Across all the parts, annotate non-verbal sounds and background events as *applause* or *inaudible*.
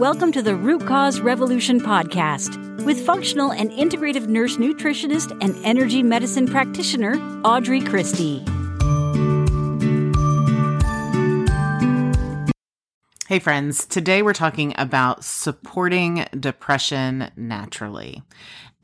Welcome to the Root Cause Revolution podcast with functional and integrative nurse nutritionist and energy medicine practitioner Audrey Christie. Hey, friends. Today we're talking about supporting depression naturally.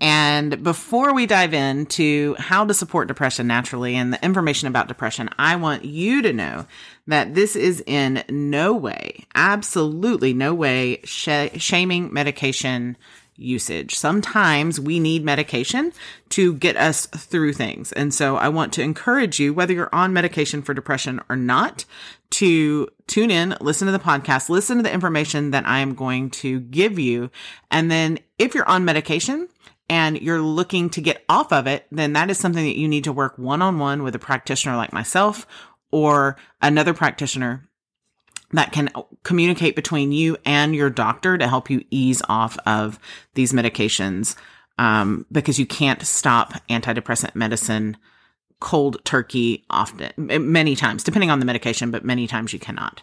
And before we dive into how to support depression naturally and the information about depression, I want you to know that this is in no way, absolutely no way, sh- shaming medication usage. Sometimes we need medication to get us through things. And so I want to encourage you, whether you're on medication for depression or not, to tune in, listen to the podcast, listen to the information that I am going to give you. And then if you're on medication, and you're looking to get off of it, then that is something that you need to work one on one with a practitioner like myself or another practitioner that can communicate between you and your doctor to help you ease off of these medications um, because you can't stop antidepressant medicine cold turkey often many times depending on the medication but many times you cannot.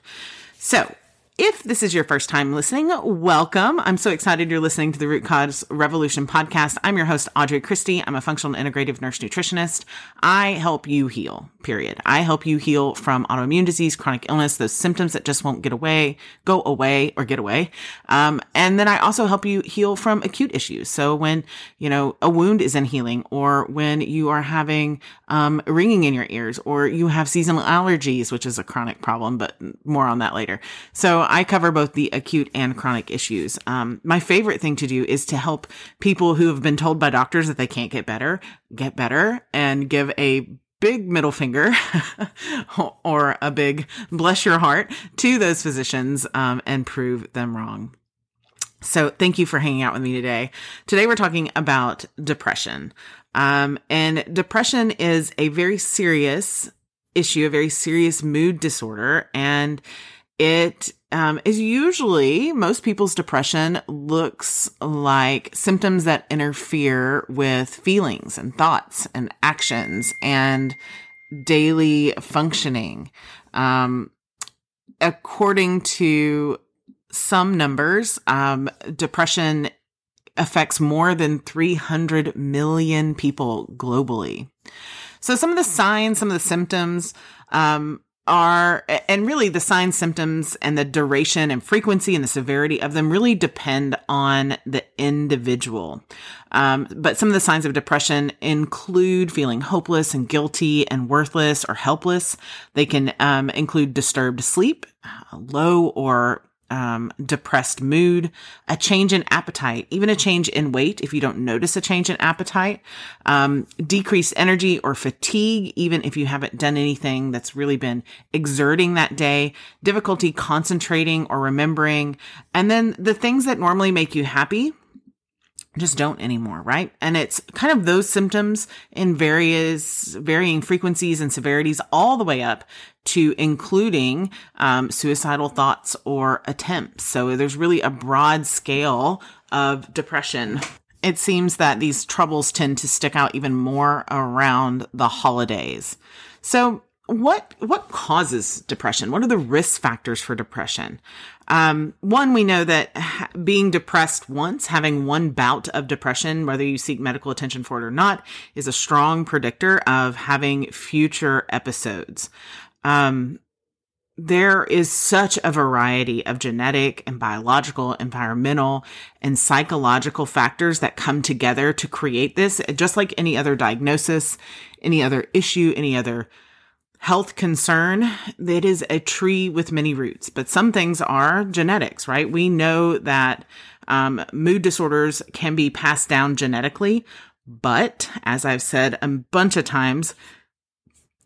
So if this is your first time listening, welcome. I'm so excited you're listening to the Root Cause Revolution podcast. I'm your host, Audrey Christie. I'm a functional integrative nurse nutritionist. I help you heal, period. I help you heal from autoimmune disease, chronic illness, those symptoms that just won't get away, go away or get away. Um, and then I also help you heal from acute issues. So when, you know, a wound is in healing or when you are having, um, ringing in your ears or you have seasonal allergies, which is a chronic problem, but more on that later. So I cover both the acute and chronic issues. Um, my favorite thing to do is to help people who have been told by doctors that they can't get better, get better and give a big middle finger *laughs* or a big bless your heart to those physicians um, and prove them wrong. So thank you for hanging out with me today. Today we're talking about depression. Um, and depression is a very serious issue, a very serious mood disorder. And it um, is usually most people's depression looks like symptoms that interfere with feelings and thoughts and actions and daily functioning. Um, according to some numbers, um, depression affects more than 300 million people globally. So some of the signs, some of the symptoms, um, are, and really the signs, symptoms, and the duration and frequency and the severity of them really depend on the individual. Um, but some of the signs of depression include feeling hopeless and guilty and worthless or helpless. They can um, include disturbed sleep, low or um, depressed mood, a change in appetite, even a change in weight if you don't notice a change in appetite, um, decreased energy or fatigue, even if you haven't done anything that's really been exerting that day, difficulty concentrating or remembering, and then the things that normally make you happy just don't anymore, right? And it's kind of those symptoms in various varying frequencies and severities all the way up to including um, suicidal thoughts or attempts. So there's really a broad scale of depression. It seems that these troubles tend to stick out even more around the holidays. So what what causes depression? What are the risk factors for depression? Um, one, we know that ha- being depressed once, having one bout of depression, whether you seek medical attention for it or not, is a strong predictor of having future episodes. Um, there is such a variety of genetic and biological, environmental, and psychological factors that come together to create this, just like any other diagnosis, any other issue, any other health concern, it is a tree with many roots, but some things are genetics, right? We know that um, mood disorders can be passed down genetically, but as I've said a bunch of times,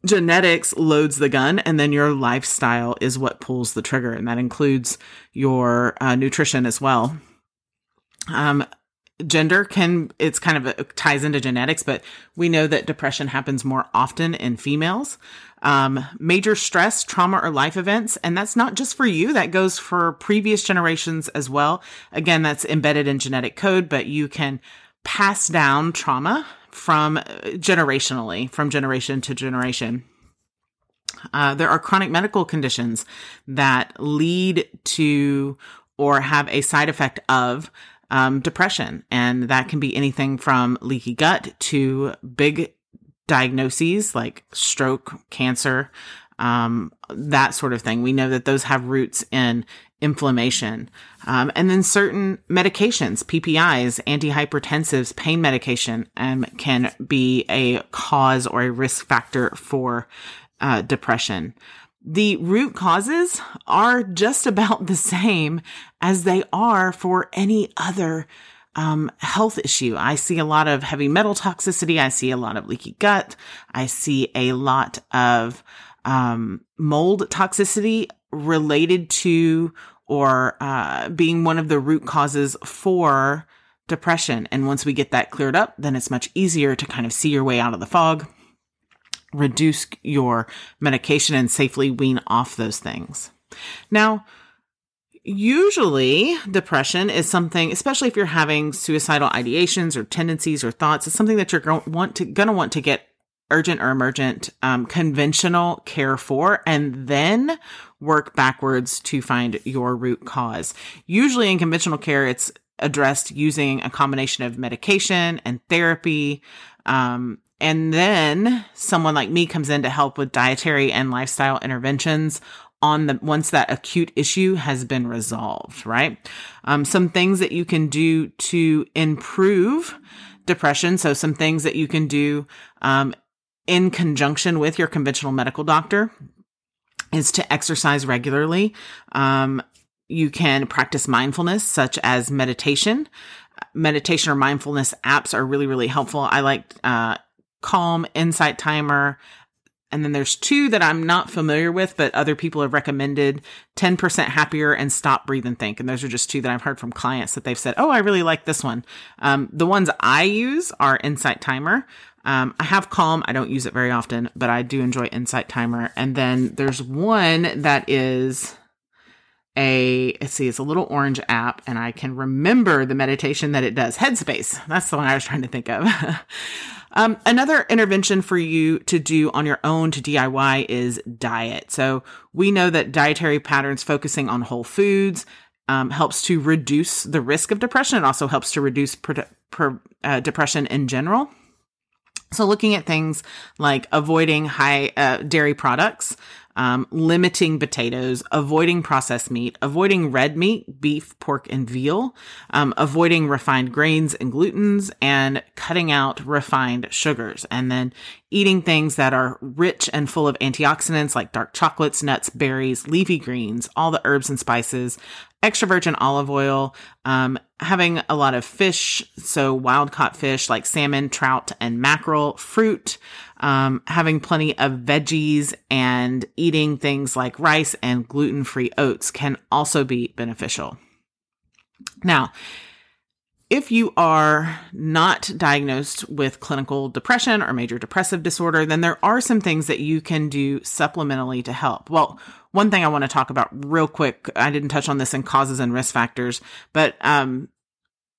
genetics loads the gun and then your lifestyle is what pulls the trigger. And that includes your uh, nutrition as well. Um, gender can it's kind of a, ties into genetics but we know that depression happens more often in females um, major stress trauma or life events and that's not just for you that goes for previous generations as well again that's embedded in genetic code but you can pass down trauma from uh, generationally from generation to generation uh, there are chronic medical conditions that lead to or have a side effect of um, depression. And that can be anything from leaky gut to big diagnoses like stroke, cancer, um, that sort of thing. We know that those have roots in inflammation. Um, and then certain medications, PPIs, antihypertensives, pain medication, um, can be a cause or a risk factor for uh, depression. The root causes are just *laughs* about the same as they are for any other um, health issue. I see a lot of heavy metal toxicity. I see a lot of leaky gut. I see a lot of um, mold toxicity related to or uh, being one of the root causes for depression. And once we get that cleared up, then it's much easier to kind of see your way out of the fog, reduce your medication, and safely wean off those things. Now, usually depression is something especially if you're having suicidal ideations or tendencies or thoughts it's something that you're going to want to going to want to get urgent or emergent um, conventional care for and then work backwards to find your root cause. Usually in conventional care, it's addressed using a combination of medication and therapy. Um, and then someone like me comes in to help with dietary and lifestyle interventions on the once that acute issue has been resolved, right? Um, some things that you can do to improve depression. So some things that you can do um, in conjunction with your conventional medical doctor is to exercise regularly. Um, you can practice mindfulness, such as meditation. Meditation or mindfulness apps are really, really helpful. I like uh, Calm, Insight Timer, and then there's two that I'm not familiar with, but other people have recommended 10% happier and stop, breathe, and think. And those are just two that I've heard from clients that they've said, Oh, I really like this one. Um, the ones I use are Insight Timer. Um, I have Calm. I don't use it very often, but I do enjoy Insight Timer. And then there's one that is a, let's see, it's a little orange app and I can remember the meditation that it does. Headspace. That's the one I was trying to think of. *laughs* um, another intervention for you to do on your own to DIY is diet. So we know that dietary patterns focusing on whole foods, um, helps to reduce the risk of depression. It also helps to reduce pre- pre- uh, depression in general. So looking at things like avoiding high uh, dairy products, um, limiting potatoes, avoiding processed meat, avoiding red meat, beef, pork, and veal, um, avoiding refined grains and glutens, and cutting out refined sugars. And then eating things that are rich and full of antioxidants like dark chocolates, nuts, berries, leafy greens, all the herbs and spices, extra virgin olive oil, um, having a lot of fish, so wild caught fish like salmon, trout, and mackerel, fruit, um, having plenty of veggies and eating things like rice and gluten free oats can also be beneficial. Now, if you are not diagnosed with clinical depression or major depressive disorder, then there are some things that you can do supplementally to help. Well, one thing I want to talk about real quick, I didn't touch on this in causes and risk factors, but um,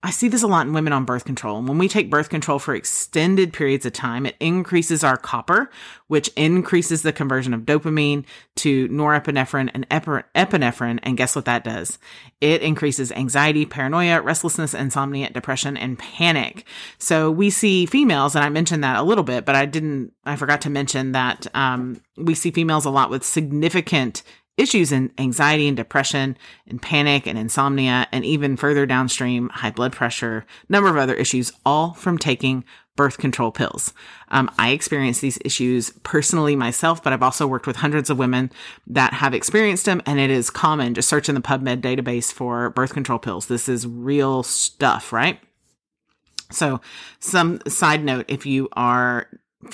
I see this a lot in women on birth control. And when we take birth control for extended periods of time, it increases our copper, which increases the conversion of dopamine to norepinephrine and epinephrine. And guess what that does? It increases anxiety, paranoia, restlessness, insomnia, depression, and panic. So we see females, and I mentioned that a little bit, but I didn't, I forgot to mention that, um, we see females a lot with significant issues in anxiety and depression and panic and insomnia and even further downstream high blood pressure number of other issues all from taking birth control pills. Um, i experience these issues personally myself but i've also worked with hundreds of women that have experienced them and it is common just search in the pubmed database for birth control pills. This is real stuff right? So some side note if you are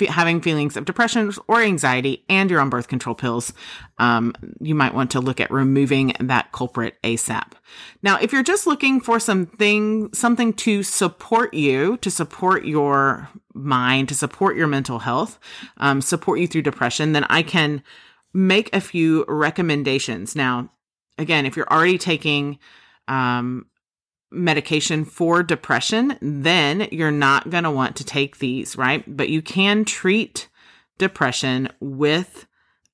having feelings of depression or anxiety and you're on birth control pills, um, you might want to look at removing that culprit ASAP. Now, if you're just looking for something, something to support you, to support your mind, to support your mental health, um, support you through depression, then I can make a few recommendations. Now, again, if you're already taking, um, medication for depression, then you're not going to want to take these, right? But you can treat depression with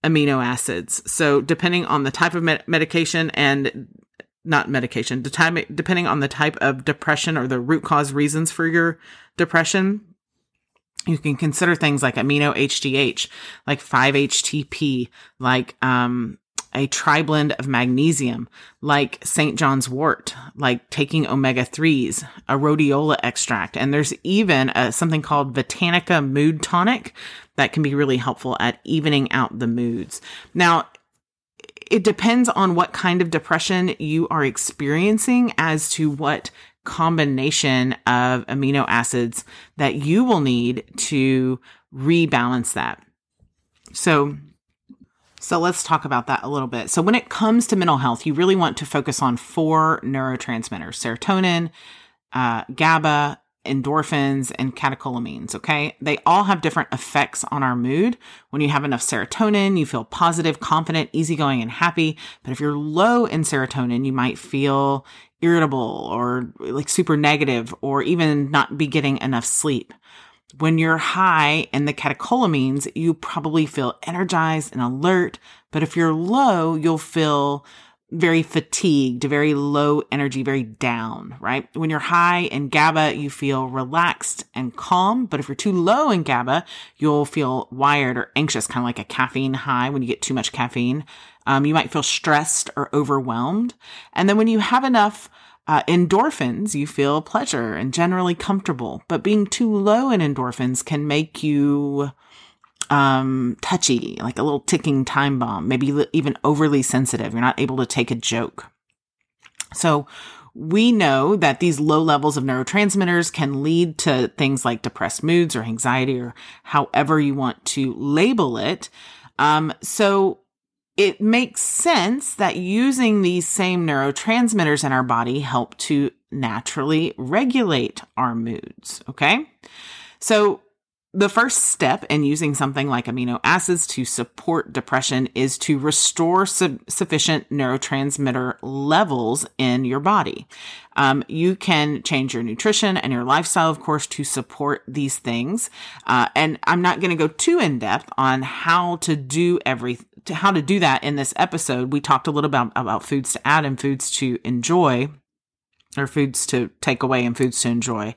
amino acids. So, depending on the type of med- medication and not medication, depending on the type of depression or the root cause reasons for your depression, you can consider things like amino HGH, like 5-HTP, like um, a triblend of magnesium, like St. John's wort, like taking omega 3s, a rhodiola extract. And there's even a, something called Vitanica Mood Tonic that can be really helpful at evening out the moods. Now, it depends on what kind of depression you are experiencing as to what combination of amino acids that you will need to rebalance that. So, so let's talk about that a little bit. So when it comes to mental health, you really want to focus on four neurotransmitters, serotonin, uh, GABA, endorphins, and catecholamines. Okay. They all have different effects on our mood. When you have enough serotonin, you feel positive, confident, easygoing, and happy. But if you're low in serotonin, you might feel irritable or like super negative or even not be getting enough sleep. When you're high in the catecholamines, you probably feel energized and alert. But if you're low, you'll feel very fatigued, very low energy, very down, right? When you're high in GABA, you feel relaxed and calm. But if you're too low in GABA, you'll feel wired or anxious, kind of like a caffeine high when you get too much caffeine. Um, you might feel stressed or overwhelmed. And then when you have enough uh, endorphins, you feel pleasure and generally comfortable, but being too low in endorphins can make you um, touchy, like a little ticking time bomb, maybe even overly sensitive. You're not able to take a joke. So we know that these low levels of neurotransmitters can lead to things like depressed moods or anxiety or however you want to label it. Um, so it makes sense that using these same neurotransmitters in our body help to naturally regulate our moods. Okay. So the first step in using something like amino acids to support depression is to restore su- sufficient neurotransmitter levels in your body. Um, you can change your nutrition and your lifestyle, of course, to support these things. Uh, and I'm not going to go too in depth on how to do every to how to do that in this episode. We talked a little about about foods to add and foods to enjoy, or foods to take away and foods to enjoy.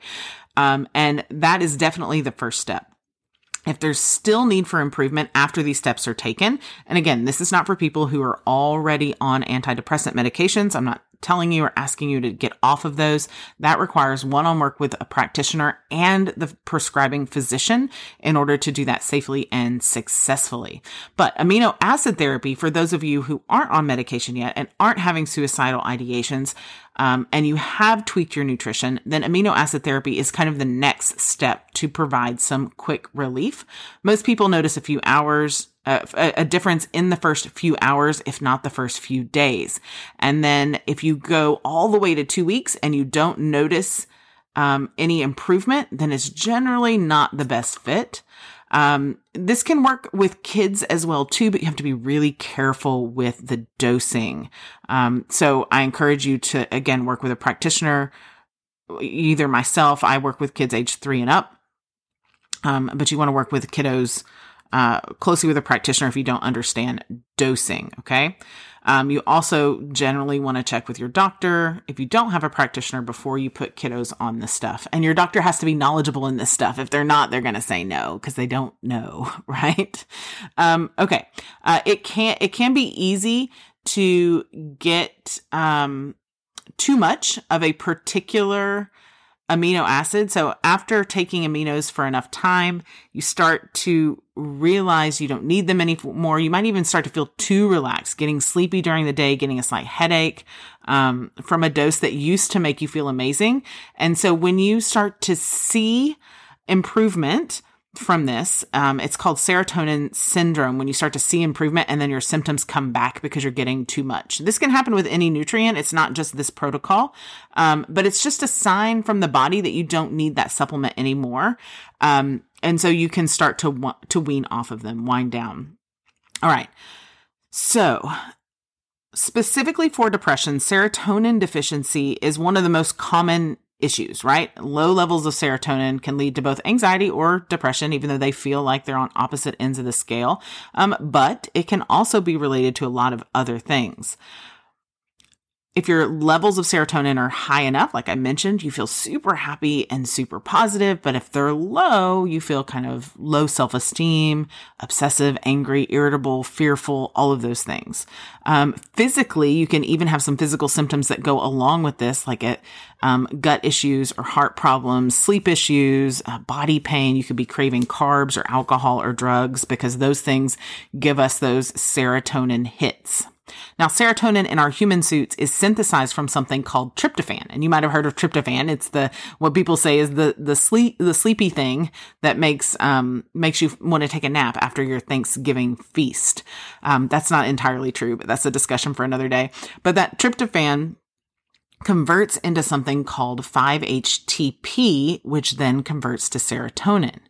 Um, and that is definitely the first step. If there's still need for improvement after these steps are taken, and again, this is not for people who are already on antidepressant medications. I'm not telling you or asking you to get off of those. That requires one on work with a practitioner and the prescribing physician in order to do that safely and successfully. But amino acid therapy, for those of you who aren't on medication yet and aren't having suicidal ideations, um, and you have tweaked your nutrition, then amino acid therapy is kind of the next step to provide some quick relief. Most people notice a few hours uh, a difference in the first few hours, if not the first few days. And then if you go all the way to two weeks and you don't notice um, any improvement, then it's generally not the best fit. Um, this can work with kids as well too, but you have to be really careful with the dosing. Um, so I encourage you to again work with a practitioner. Either myself, I work with kids age three and up, um, but you want to work with kiddos uh, closely with a practitioner if you don't understand dosing. Okay. Um, you also generally want to check with your doctor if you don't have a practitioner before you put kiddos on this stuff. And your doctor has to be knowledgeable in this stuff. If they're not, they're going to say no because they don't know, *laughs* right? Um, okay. Uh, it can it can be easy to get um, too much of a particular amino acid. So after taking aminos for enough time, you start to realize you don't need them anymore. You might even start to feel too relaxed, getting sleepy during the day, getting a slight headache um, from a dose that used to make you feel amazing. And so when you start to see improvement, from this. Um, it's called serotonin syndrome when you start to see improvement and then your symptoms come back because you're getting too much. This can happen with any nutrient. It's not just this protocol, um, but it's just a sign from the body that you don't need that supplement anymore. Um, and so you can start to to wean off of them, wind down. All right. So specifically for depression, serotonin deficiency is one of the most common issues, right? Low levels of serotonin can lead to both anxiety or depression, even though they feel like they're on opposite ends of the scale. Um, but it can also be related to a lot of other things. If your levels of serotonin are high enough, like I mentioned, you feel super happy and super positive. But if they're low, you feel kind of low self esteem, obsessive, angry, irritable, fearful, all of those things. Um, physically, you can even have some physical symptoms that go along with this, like it, um, gut issues or heart problems, sleep issues, uh, body pain. You could be craving carbs or alcohol or drugs because those things give us those serotonin hits. Now, serotonin in our human suits is synthesized from something called tryptophan. And you might have heard of tryptophan. It's the, what people say is the, the sleep, the sleepy thing that makes, um, makes you want to take a nap after your Thanksgiving feast. Um, that's not entirely true, but that's a discussion for another day. But that tryptophan converts into something called 5-HTP, which then converts to serotonin.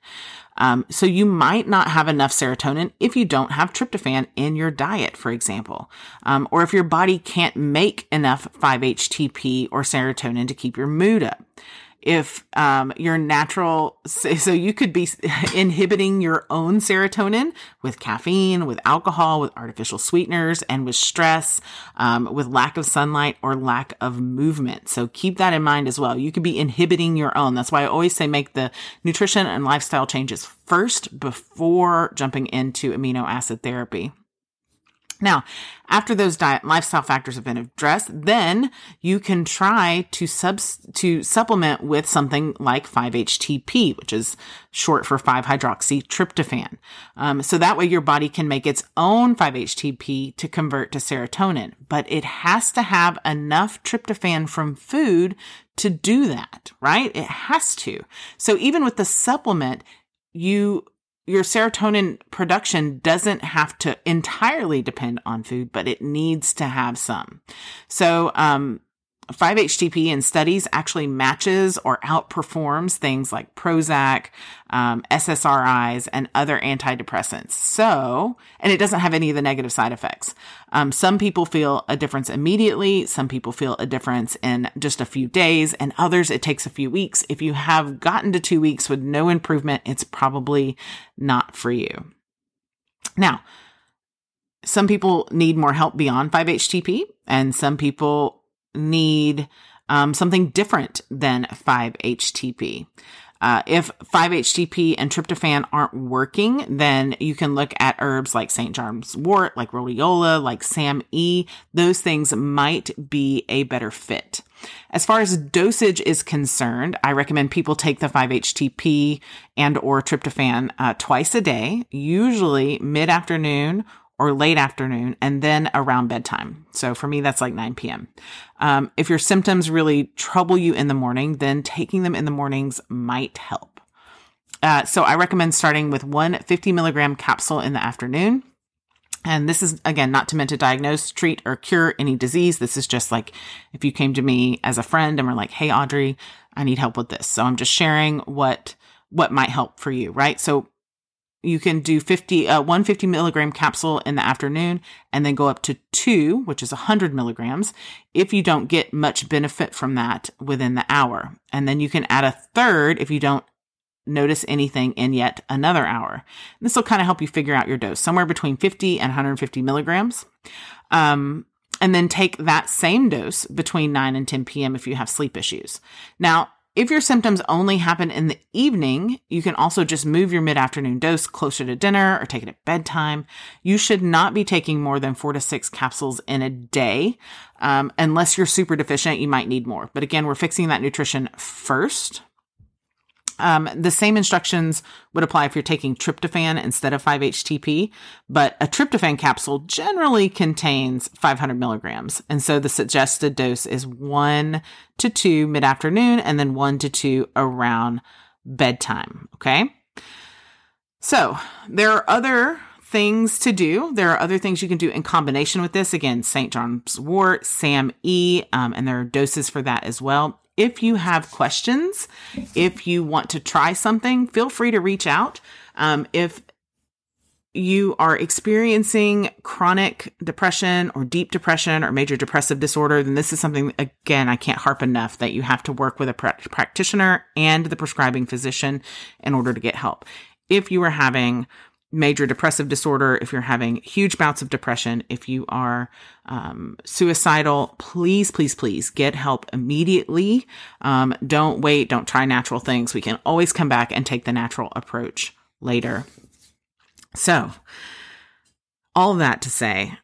Um, so you might not have enough serotonin if you don't have tryptophan in your diet, for example, um, or if your body can't make enough 5-HTP or serotonin to keep your mood up if um, your natural so you could be *laughs* inhibiting your own serotonin with caffeine with alcohol with artificial sweeteners and with stress um, with lack of sunlight or lack of movement. So keep that in mind as well. You could be inhibiting your own. That's why i always say make the nutrition and lifestyle changes first before jumping into amino acid therapy now, after those diet lifestyle factors have been addressed, then you can try to sub to supplement with something like 5-HTP, which is short for 5-hydroxytryptophan. Um, so that way your body can make its own 5-HTP to convert to serotonin, but it has to have enough tryptophan from food to do that, right? It has to. So even with the supplement, you your serotonin production doesn't have to entirely depend on food, but it needs to have some. So, um, 5-HTP in studies actually matches or outperforms things like Prozac, um, SSRIs, and other antidepressants. So, and it doesn't have any of the negative side effects. Um, some people feel a difference immediately. Some people feel a difference in just a few days and others it takes a few weeks. If you have gotten to two weeks with no improvement, it's probably not for you. Now, some people need more help beyond 5-HTP and some people need um, something different than 5-HTP. Uh, if 5-HTP and tryptophan aren't working, then you can look at herbs like St. John's wort, like rhodiola, like SAM-E. Those things might be a better fit. As far as dosage is concerned, I recommend people take the 5-HTP and or tryptophan uh, twice a day, usually mid-afternoon or late afternoon and then around bedtime. So for me, that's like 9 p.m. Um, if your symptoms really trouble you in the morning, then taking them in the mornings might help. Uh, so I recommend starting with one 50 milligram capsule in the afternoon. And this is again not to meant to diagnose, treat, or cure any disease. This is just like if you came to me as a friend and were like, "Hey, Audrey, I need help with this." So I'm just sharing what what might help for you, right? So you can do 50 uh, 150 milligram capsule in the afternoon and then go up to two which is 100 milligrams if you don't get much benefit from that within the hour and then you can add a third if you don't notice anything in yet another hour this will kind of help you figure out your dose somewhere between 50 and 150 milligrams um, and then take that same dose between 9 and 10 p.m. if you have sleep issues. Now, if your symptoms only happen in the evening, you can also just move your mid afternoon dose closer to dinner or take it at bedtime. You should not be taking more than four to six capsules in a day. Um, unless you're super deficient, you might need more. But again, we're fixing that nutrition first. Um, the same instructions would apply if you're taking tryptophan instead of 5-HTP, but a tryptophan capsule generally contains 500 milligrams. And so the suggested dose is one to two mid afternoon and then one to two around bedtime. Okay. So there are other things to do. There are other things you can do in combination with this. Again, St. John's wort, SAM E, um, and there are doses for that as well if you have questions, if you want to try something, feel free to reach out. Um, if you are experiencing chronic depression or deep depression or major depressive disorder, then this is something, again, I can't harp enough that you have to work with a practitioner and the prescribing physician in order to get help. If you are having major depressive disorder, if you're having huge bouts of depression, if you are um, suicidal, please, please, please get help immediately. Um, don't wait. Don't try natural things. We can always come back and take the natural approach later. So, all that to say,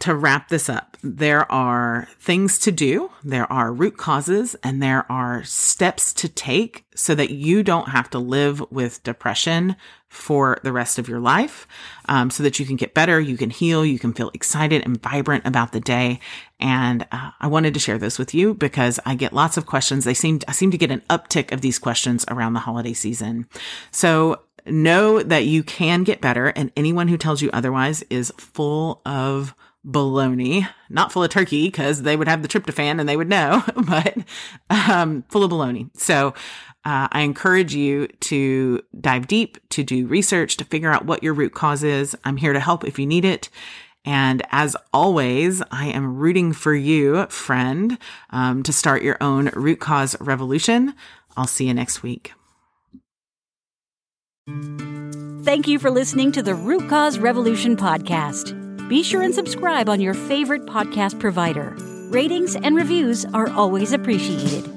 to wrap this up, there are things to do, there are root causes, and there are steps to take so that you don't have to live with depression for the rest of your life, um, so that you can get better, you can heal, you can feel excited and vibrant about the day. And uh, I wanted to share this with you because I get lots of questions. They seem I seem to get an uptick of these questions around the holiday season. So know that you can get better, and anyone who tells you otherwise is full of baloney, not full of turkey because they would have the tryptophan and they would know, *laughs* but um, full of baloney. So uh, I encourage you to dive deep, to do research, to figure out what your root cause is. I'm here to help if you need it. And as always, I am rooting for you, friend, um, to start your own root cause revolution. I'll see you next week. Thank you for listening to the Root Cause Revolution podcast. Be sure and subscribe on your favorite podcast provider. Ratings and reviews are always appreciated.